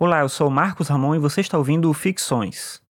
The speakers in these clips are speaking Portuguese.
Olá, eu sou Marcos Ramon e você está ouvindo Ficções.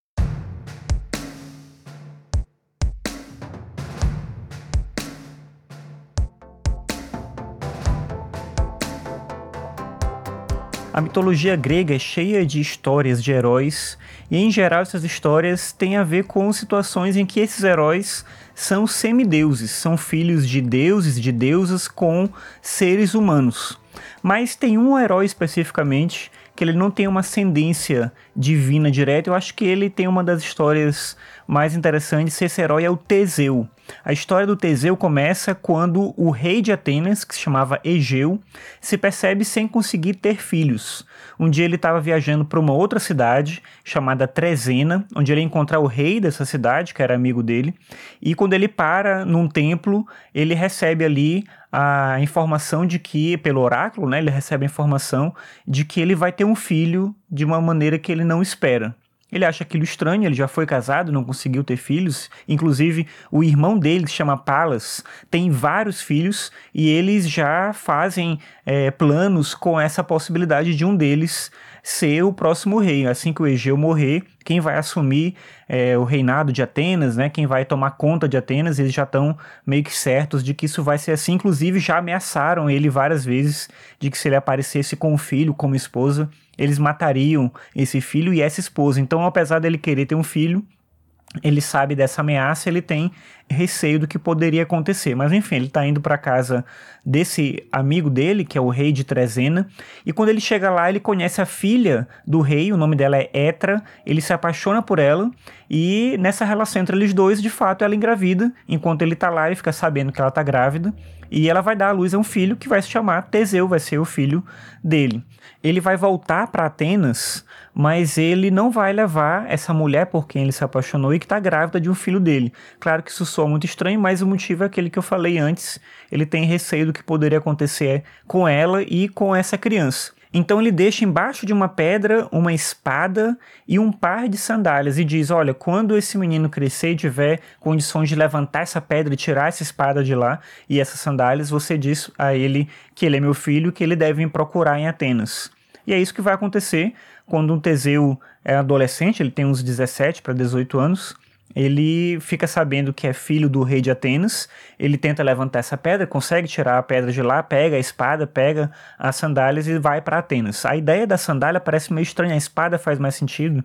A mitologia grega é cheia de histórias de heróis, e em geral essas histórias têm a ver com situações em que esses heróis são semideuses, são filhos de deuses, de deusas com seres humanos. Mas tem um herói especificamente que ele não tem uma ascendência divina direta. Eu acho que ele tem uma das histórias mais interessantes. Esse herói é o Teseu. A história do Teseu começa quando o rei de Atenas, que se chamava Egeu, se percebe sem conseguir ter filhos. Um dia ele estava viajando para uma outra cidade chamada Trezena, onde ele ia encontrar o rei dessa cidade, que era amigo dele, e quando ele para num templo, ele recebe ali a informação de que, pelo oráculo, né, ele recebe a informação de que ele vai ter um filho de uma maneira que ele não espera. Ele acha aquilo estranho, ele já foi casado, não conseguiu ter filhos. Inclusive, o irmão dele, que se chama Palas, tem vários filhos e eles já fazem é, planos com essa possibilidade de um deles ser o próximo rei. Assim que o Egeu morrer, quem vai assumir é, o reinado de Atenas, né? Quem vai tomar conta de Atenas, eles já estão meio que certos de que isso vai ser assim. Inclusive, já ameaçaram ele várias vezes de que se ele aparecesse com o filho, como esposa, eles matariam esse filho e essa esposa. Então, apesar dele querer ter um filho, ele sabe dessa ameaça, ele tem receio do que poderia acontecer. Mas enfim, ele está indo para casa desse amigo dele, que é o rei de Trezena, e quando ele chega lá, ele conhece a filha do rei, o nome dela é Etra, ele se apaixona por ela, e nessa relação entre eles dois, de fato, ela engravida. Enquanto ele está lá, ele fica sabendo que ela está grávida, e ela vai dar à luz a um filho que vai se chamar Teseu, vai ser o filho dele. Ele vai voltar para Atenas, mas ele não vai levar essa mulher por quem ele se apaixonou e que está grávida de um filho dele. Claro que isso soa muito estranho, mas o motivo é aquele que eu falei antes. Ele tem receio do que poderia acontecer com ela e com essa criança. Então ele deixa embaixo de uma pedra uma espada e um par de sandálias e diz: Olha, quando esse menino crescer e tiver condições de levantar essa pedra e tirar essa espada de lá e essas sandálias, você diz a ele que ele é meu filho, que ele deve me procurar em Atenas. E é isso que vai acontecer quando um Teseu é adolescente, ele tem uns 17 para 18 anos ele fica sabendo que é filho do rei de Atenas, ele tenta levantar essa pedra, consegue tirar a pedra de lá, pega a espada, pega as sandálias e vai para Atenas. A ideia da sandália parece meio estranha, a espada faz mais sentido.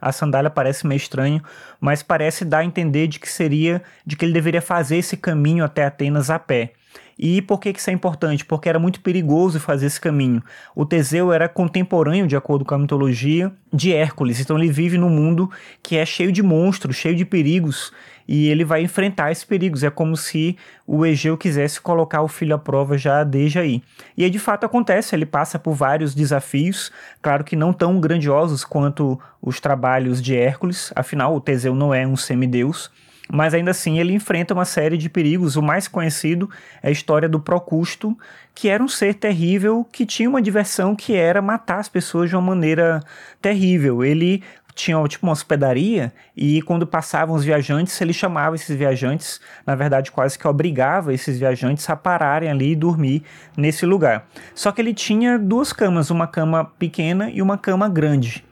A sandália parece meio estranho, mas parece dar a entender de que seria, de que ele deveria fazer esse caminho até Atenas a pé. E por que isso é importante? Porque era muito perigoso fazer esse caminho. O Teseu era contemporâneo, de acordo com a mitologia, de Hércules. Então ele vive num mundo que é cheio de monstros, cheio de perigos, e ele vai enfrentar esses perigos. É como se o Egeu quisesse colocar o filho à prova já desde aí. E aí de fato acontece, ele passa por vários desafios, claro que não tão grandiosos quanto os trabalhos de Hércules, afinal o Teseu não é um semideus mas ainda assim ele enfrenta uma série de perigos. O mais conhecido é a história do Procusto, que era um ser terrível que tinha uma diversão que era matar as pessoas de uma maneira terrível. Ele tinha tipo uma hospedaria e quando passavam os viajantes, ele chamava esses viajantes, na verdade quase que obrigava esses viajantes a pararem ali e dormir nesse lugar. Só que ele tinha duas camas, uma cama pequena e uma cama grande.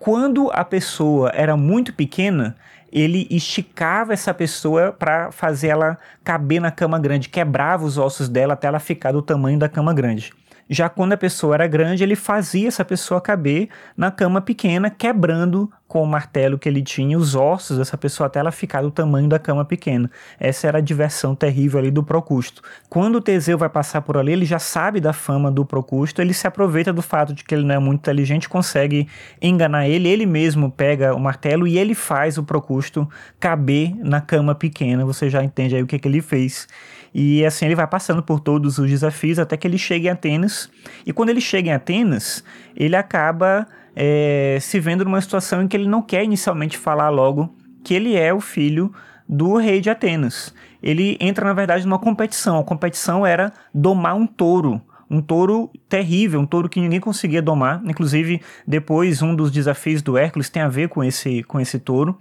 Quando a pessoa era muito pequena, ele esticava essa pessoa para fazer ela caber na cama grande, quebrava os ossos dela até ela ficar do tamanho da cama grande. Já quando a pessoa era grande, ele fazia essa pessoa caber na cama pequena, quebrando com o martelo que ele tinha os ossos dessa pessoa até ela ficar do tamanho da cama pequena. Essa era a diversão terrível ali do Procusto. Quando o Teseu vai passar por ali, ele já sabe da fama do Procusto, ele se aproveita do fato de que ele não é muito inteligente, consegue enganar ele, ele mesmo pega o martelo e ele faz o Procusto caber na cama pequena. Você já entende aí o que, que ele fez. E assim ele vai passando por todos os desafios até que ele chega em Atenas. E quando ele chega em Atenas, ele acaba é, se vendo numa situação em que ele não quer inicialmente falar logo que ele é o filho do rei de Atenas. Ele entra, na verdade, numa competição. A competição era domar um touro um touro terrível, um touro que ninguém conseguia domar. Inclusive, depois um dos desafios do Hércules tem a ver com esse, com esse touro.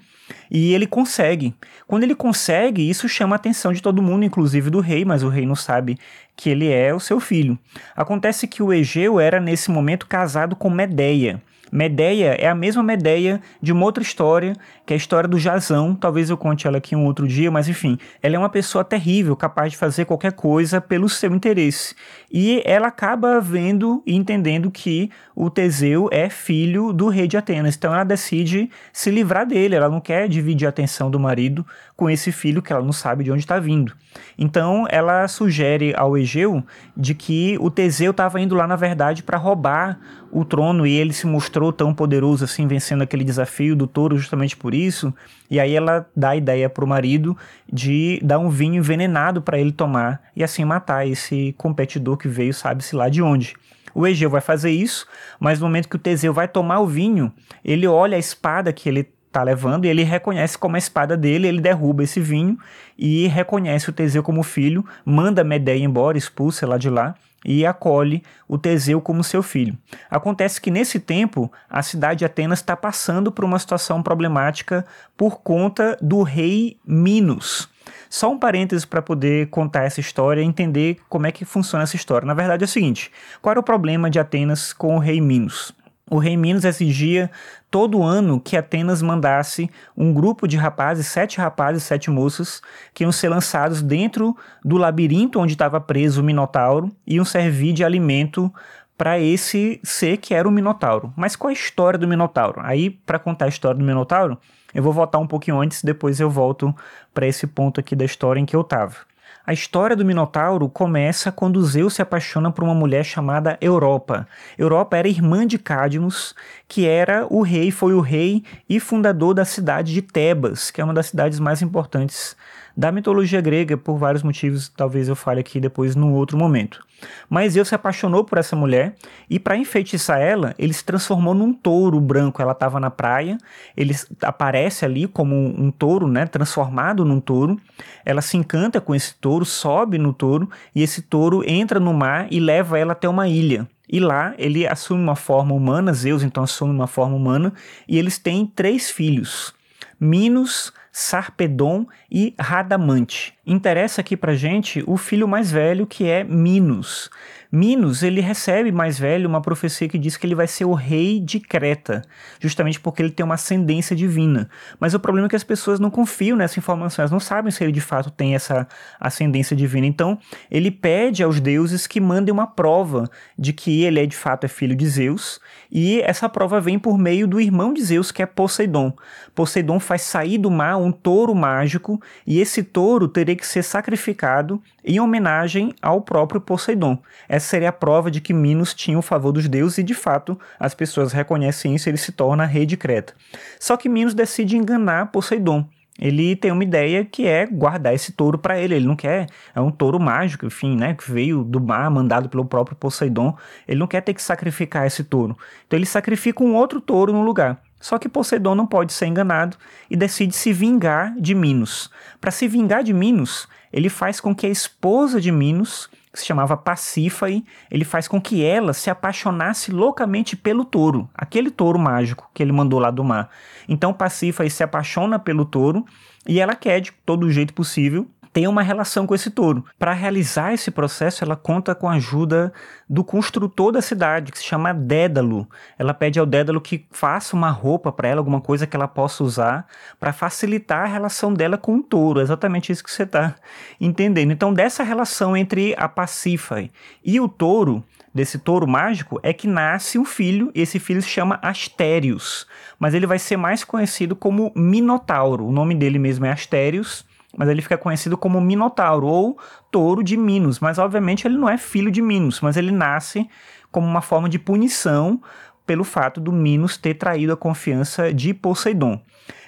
E ele consegue. Quando ele consegue, isso chama a atenção de todo mundo, inclusive do rei, mas o rei não sabe que ele é o seu filho. Acontece que o Egeu era nesse momento casado com Medeia. Medeia é a mesma Medeia de uma outra história, que é a história do Jazão. Talvez eu conte ela aqui um outro dia, mas enfim, ela é uma pessoa terrível, capaz de fazer qualquer coisa pelo seu interesse. E ela acaba vendo e entendendo que o Teseu é filho do rei de Atenas. Então ela decide se livrar dele, ela não quer dividir a atenção do marido com esse filho que ela não sabe de onde está vindo. Então ela sugere ao Egeu de que o Teseu estava indo lá na verdade para roubar o trono e ele se mostrou tão poderoso assim vencendo aquele desafio do touro justamente por isso. E aí ela dá a ideia para o marido de dar um vinho envenenado para ele tomar e assim matar esse competidor que veio sabe-se lá de onde. O Egeu vai fazer isso, mas no momento que o Teseu vai tomar o vinho, ele olha a espada que ele tá levando e ele reconhece como a espada dele, ele derruba esse vinho e reconhece o Teseu como filho, manda Medeia embora, expulsa ela de lá e acolhe o Teseu como seu filho. Acontece que nesse tempo a cidade de Atenas está passando por uma situação problemática por conta do rei Minos. Só um parênteses para poder contar essa história e entender como é que funciona essa história. Na verdade é o seguinte: qual era o problema de Atenas com o rei Minos? O rei Minos exigia todo ano que Atenas mandasse um grupo de rapazes, sete rapazes, sete moças, que iam ser lançados dentro do labirinto onde estava preso o Minotauro e iam servir de alimento para esse ser que era o Minotauro. Mas qual a história do Minotauro? Aí, para contar a história do Minotauro, eu vou voltar um pouquinho antes, depois eu volto para esse ponto aqui da história em que eu estava. A história do Minotauro começa quando Zeus se apaixona por uma mulher chamada Europa. Europa era irmã de Cadmus, que era o rei, foi o rei e fundador da cidade de Tebas, que é uma das cidades mais importantes da mitologia grega, por vários motivos, talvez eu fale aqui depois num outro momento. Mas Zeus se apaixonou por essa mulher e para enfeitiçar ela, ele se transformou num touro branco. Ela estava na praia, ele aparece ali como um, um touro, né, transformado num touro. Ela se encanta com esse touro, sobe no touro e esse touro entra no mar e leva ela até uma ilha. E lá ele assume uma forma humana, Zeus então assume uma forma humana, e eles têm três filhos: Minos, Sarpedon e Radamante. Interessa aqui pra gente o filho mais velho que é Minos. Minos, ele recebe mais velho uma profecia que diz que ele vai ser o rei de Creta, justamente porque ele tem uma ascendência divina. Mas o problema é que as pessoas não confiam nessa informação, elas não sabem se ele de fato tem essa ascendência divina. Então, ele pede aos deuses que mandem uma prova de que ele é de fato é filho de Zeus, e essa prova vem por meio do irmão de Zeus, que é Poseidon. Poseidon faz sair do mar um touro mágico, e esse touro teria que ser sacrificado em homenagem ao próprio Poseidon. Essa seria a prova de que Minos tinha o favor dos deuses e, de fato, as pessoas reconhecem isso e ele se torna rei de Creta. Só que Minos decide enganar Poseidon. Ele tem uma ideia que é guardar esse touro para ele. Ele não quer, é um touro mágico, enfim, né, que veio do mar, mandado pelo próprio Poseidon. Ele não quer ter que sacrificar esse touro. Então ele sacrifica um outro touro no lugar. Só que Poseidon não pode ser enganado e decide se vingar de Minos. Para se vingar de Minos, ele faz com que a esposa de Minos que se chamava Pacífae, ele faz com que ela se apaixonasse loucamente pelo touro, aquele touro mágico que ele mandou lá do mar. Então Pacífae se apaixona pelo touro e ela quer de todo jeito possível tem uma relação com esse touro. Para realizar esse processo, ela conta com a ajuda do construtor da cidade, que se chama Dédalo. Ela pede ao Dédalo que faça uma roupa para ela, alguma coisa que ela possa usar, para facilitar a relação dela com o touro. É exatamente isso que você está entendendo. Então, dessa relação entre a Pacífae e o touro, desse touro mágico é que nasce um filho, e esse filho se chama Astérios, mas ele vai ser mais conhecido como Minotauro. O nome dele mesmo é Astérios mas ele fica conhecido como Minotauro ou Touro de Minos, mas obviamente ele não é filho de Minos, mas ele nasce como uma forma de punição pelo fato do Minos ter traído a confiança de Poseidon.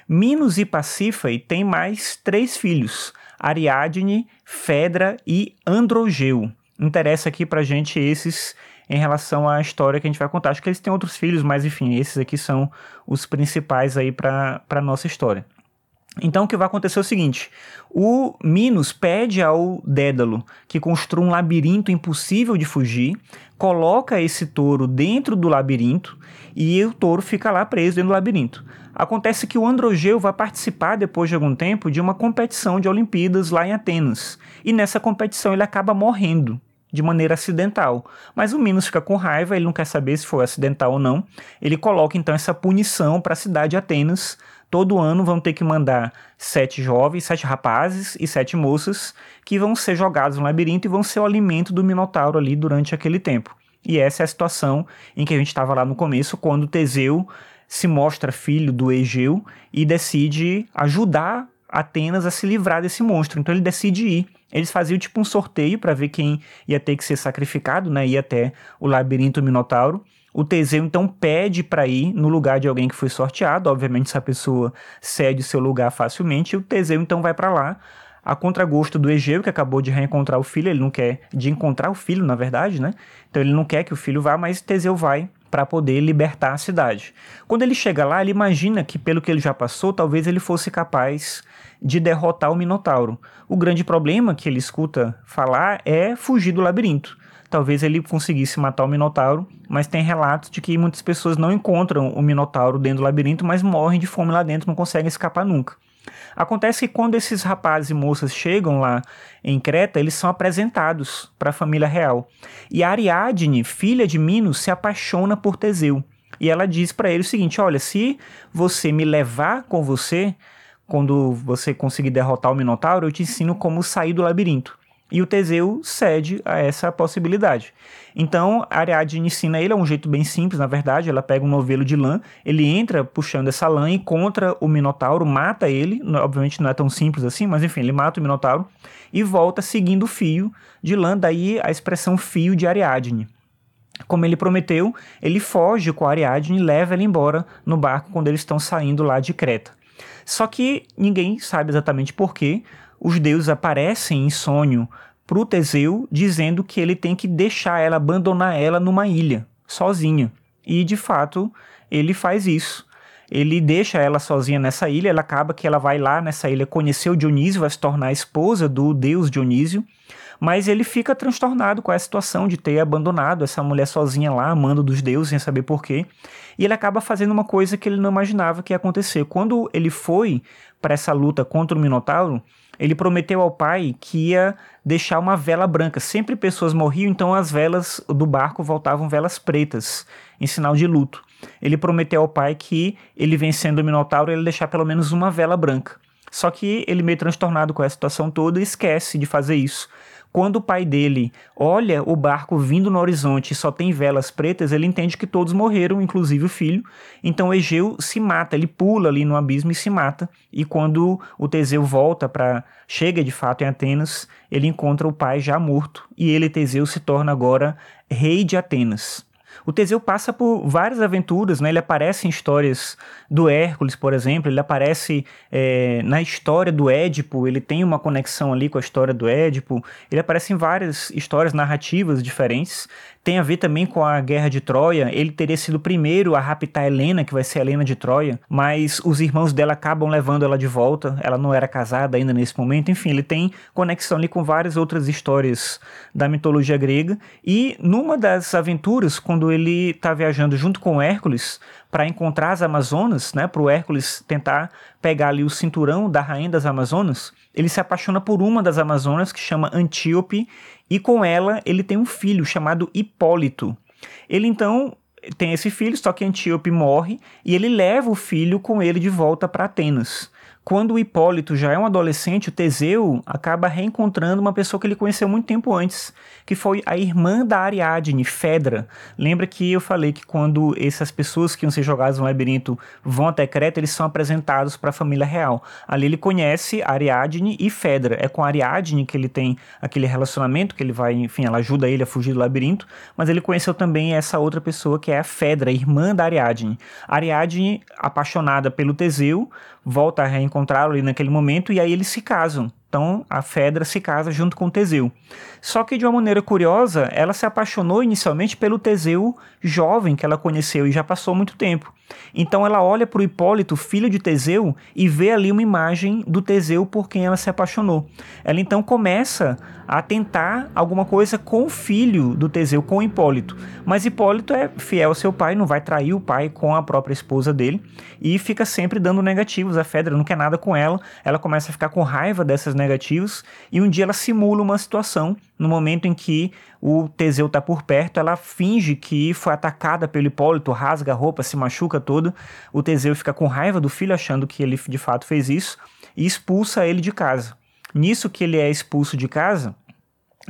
Minos e Pacífae têm mais três filhos: Ariadne, Fedra e Androgeu. Interessa aqui pra gente esses em relação à história que a gente vai contar. Acho que eles têm outros filhos, mas enfim, esses aqui são os principais aí para a nossa história. Então o que vai acontecer é o seguinte: o Minos pede ao Dédalo que construa um labirinto impossível de fugir, coloca esse touro dentro do labirinto e o touro fica lá preso dentro do labirinto. Acontece que o Androgeu vai participar depois de algum tempo de uma competição de Olimpíadas lá em Atenas. E nessa competição ele acaba morrendo. de maneira acidental. Mas o Minos fica com raiva, ele não quer saber se foi acidental ou não. Ele coloca então essa punição para a cidade de Atenas. Todo ano vão ter que mandar sete jovens, sete rapazes e sete moças que vão ser jogados no labirinto e vão ser o alimento do Minotauro ali durante aquele tempo. E essa é a situação em que a gente estava lá no começo, quando Teseu se mostra filho do Egeu e decide ajudar Atenas a se livrar desse monstro. Então ele decide ir. Eles faziam tipo um sorteio para ver quem ia ter que ser sacrificado, né? Ir até o labirinto Minotauro. O Teseu então pede para ir no lugar de alguém que foi sorteado. Obviamente, essa pessoa cede seu lugar facilmente. E o Teseu então vai para lá, a contragosto do Egeu, que acabou de reencontrar o filho. Ele não quer de encontrar o filho, na verdade, né? Então ele não quer que o filho vá, mas Teseu vai para poder libertar a cidade. Quando ele chega lá, ele imagina que, pelo que ele já passou, talvez ele fosse capaz de derrotar o Minotauro. O grande problema que ele escuta falar é fugir do labirinto. Talvez ele conseguisse matar o Minotauro, mas tem relatos de que muitas pessoas não encontram o Minotauro dentro do labirinto, mas morrem de fome lá dentro, não conseguem escapar nunca. Acontece que quando esses rapazes e moças chegam lá em Creta, eles são apresentados para a família real. E Ariadne, filha de Minos, se apaixona por Teseu. E ela diz para ele o seguinte: Olha, se você me levar com você, quando você conseguir derrotar o Minotauro, eu te ensino como sair do labirinto. E o Teseu cede a essa possibilidade. Então, a Ariadne ensina ele, é um jeito bem simples, na verdade. Ela pega um novelo de lã, ele entra puxando essa lã, encontra o Minotauro, mata ele. Obviamente não é tão simples assim, mas enfim, ele mata o Minotauro e volta seguindo o fio de lã, daí a expressão fio de Ariadne. Como ele prometeu, ele foge com a Ariadne e leva ela embora no barco quando eles estão saindo lá de Creta. Só que ninguém sabe exatamente porquê os deuses aparecem em sonho para o Teseu, dizendo que ele tem que deixar ela, abandonar ela numa ilha, sozinha. E de fato, ele faz isso. Ele deixa ela sozinha nessa ilha, ela acaba que ela vai lá nessa ilha conhecer o Dionísio, vai se tornar a esposa do deus Dionísio, mas ele fica transtornado com a situação de ter abandonado essa mulher sozinha lá, amando dos deuses, sem saber porquê. E ele acaba fazendo uma coisa que ele não imaginava que ia acontecer. Quando ele foi para essa luta contra o Minotauro, ele prometeu ao pai que ia deixar uma vela branca. Sempre pessoas morriam, então as velas do barco voltavam velas pretas, em sinal de luto. Ele prometeu ao pai que ele vencendo o Minotauro, ele deixar pelo menos uma vela branca. Só que ele, meio transtornado com a situação toda, esquece de fazer isso. Quando o pai dele olha o barco vindo no horizonte e só tem velas pretas, ele entende que todos morreram, inclusive o filho. Então Egeu se mata, ele pula ali no abismo e se mata. E quando o Teseu volta para chega de fato em Atenas, ele encontra o pai já morto e ele Teseu se torna agora rei de Atenas. O Teseu passa por várias aventuras, né? Ele aparece em histórias do Hércules, por exemplo, ele aparece é, na história do Édipo, ele tem uma conexão ali com a história do Édipo, ele aparece em várias histórias narrativas diferentes tem a ver também com a guerra de Troia. Ele teria sido o primeiro a raptar Helena, que vai ser Helena de Troia, mas os irmãos dela acabam levando ela de volta. Ela não era casada ainda nesse momento. Enfim, ele tem conexão ali com várias outras histórias da mitologia grega. E numa das aventuras, quando ele está viajando junto com Hércules, para encontrar as Amazonas, né, para o Hércules tentar pegar ali o cinturão da rainha das Amazonas, ele se apaixona por uma das Amazonas que chama Antíope e com ela ele tem um filho chamado Hipólito. Ele então tem esse filho, só que Antíope morre e ele leva o filho com ele de volta para Atenas. Quando o Hipólito já é um adolescente, o Teseu acaba reencontrando uma pessoa que ele conheceu muito tempo antes, que foi a irmã da Ariadne, Fedra. Lembra que eu falei que quando essas pessoas que iam ser jogadas no labirinto vão até Creta, eles são apresentados para a família real. Ali ele conhece Ariadne e Fedra. É com Ariadne que ele tem aquele relacionamento, que ele vai, enfim, ela ajuda ele a fugir do labirinto, mas ele conheceu também essa outra pessoa que é a Fedra, irmã da Ariadne. Ariadne, apaixonada pelo Teseu, volta a reencontrá-lo ali naquele momento e aí eles se casam. Então a Fedra se casa junto com Teseu. Só que de uma maneira curiosa, ela se apaixonou inicialmente pelo Teseu jovem que ela conheceu e já passou muito tempo. Então ela olha para o Hipólito, filho de Teseu, e vê ali uma imagem do Teseu por quem ela se apaixonou. Ela então começa a tentar alguma coisa com o filho do Teseu, com Hipólito. Mas Hipólito é fiel ao seu pai, não vai trair o pai com a própria esposa dele e fica sempre dando negativos. A Fedra não quer nada com ela, ela começa a ficar com raiva dessas negativos, e um dia ela simula uma situação, no momento em que o Teseu está por perto, ela finge que foi atacada pelo Hipólito, rasga a roupa, se machuca todo, o Teseu fica com raiva do filho, achando que ele de fato fez isso, e expulsa ele de casa. Nisso que ele é expulso de casa,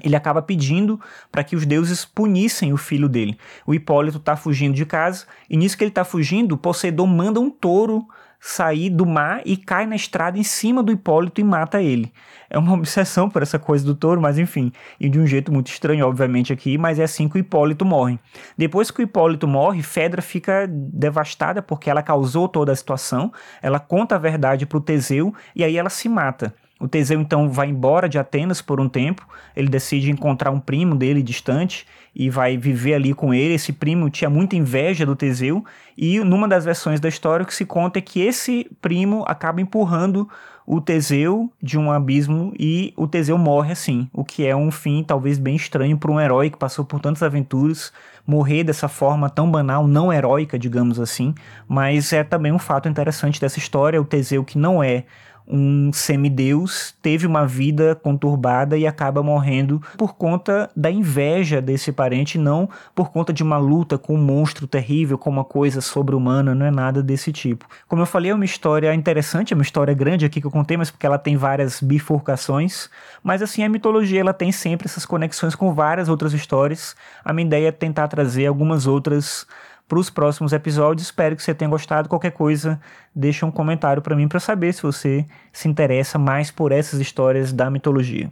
ele acaba pedindo para que os deuses punissem o filho dele. O Hipólito está fugindo de casa, e nisso que ele está fugindo, Poseidon manda um touro sair do mar e cai na estrada em cima do Hipólito e mata ele. É uma obsessão por essa coisa do touro, mas enfim, e de um jeito muito estranho, obviamente, aqui, mas é assim que o Hipólito morre. Depois que o Hipólito morre, Fedra fica devastada porque ela causou toda a situação, ela conta a verdade para o Teseu e aí ela se mata. O Teseu então vai embora de Atenas por um tempo. Ele decide encontrar um primo dele distante e vai viver ali com ele. Esse primo tinha muita inveja do Teseu e numa das versões da história o que se conta é que esse primo acaba empurrando o Teseu de um abismo e o Teseu morre assim, o que é um fim talvez bem estranho para um herói que passou por tantas aventuras, morrer dessa forma tão banal, não heróica, digamos assim, mas é também um fato interessante dessa história, o Teseu que não é um semideus teve uma vida conturbada e acaba morrendo por conta da inveja desse parente, não por conta de uma luta com um monstro terrível, com uma coisa sobre-humana, não é nada desse tipo. Como eu falei, é uma história interessante, é uma história grande aqui que eu contei, mas porque ela tem várias bifurcações, mas assim, a mitologia ela tem sempre essas conexões com várias outras histórias. A minha ideia é tentar trazer algumas outras para os próximos episódios. Espero que você tenha gostado. Qualquer coisa, deixa um comentário para mim para saber se você se interessa mais por essas histórias da mitologia.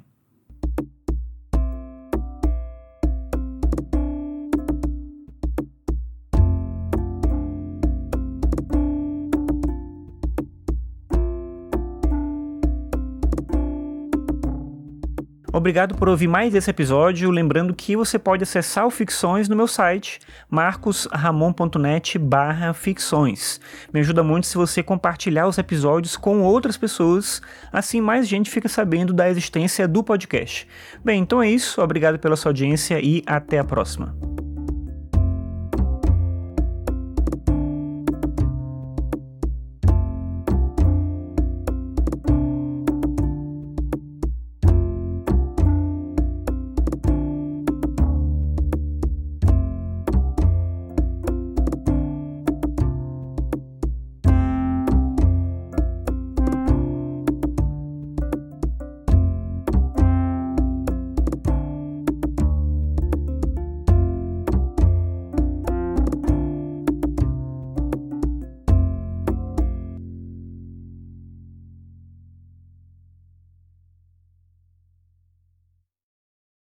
Obrigado por ouvir mais esse episódio. Lembrando que você pode acessar o Ficções no meu site, marcosramon.net ficções. Me ajuda muito se você compartilhar os episódios com outras pessoas, assim mais gente fica sabendo da existência do podcast. Bem, então é isso. Obrigado pela sua audiência e até a próxima.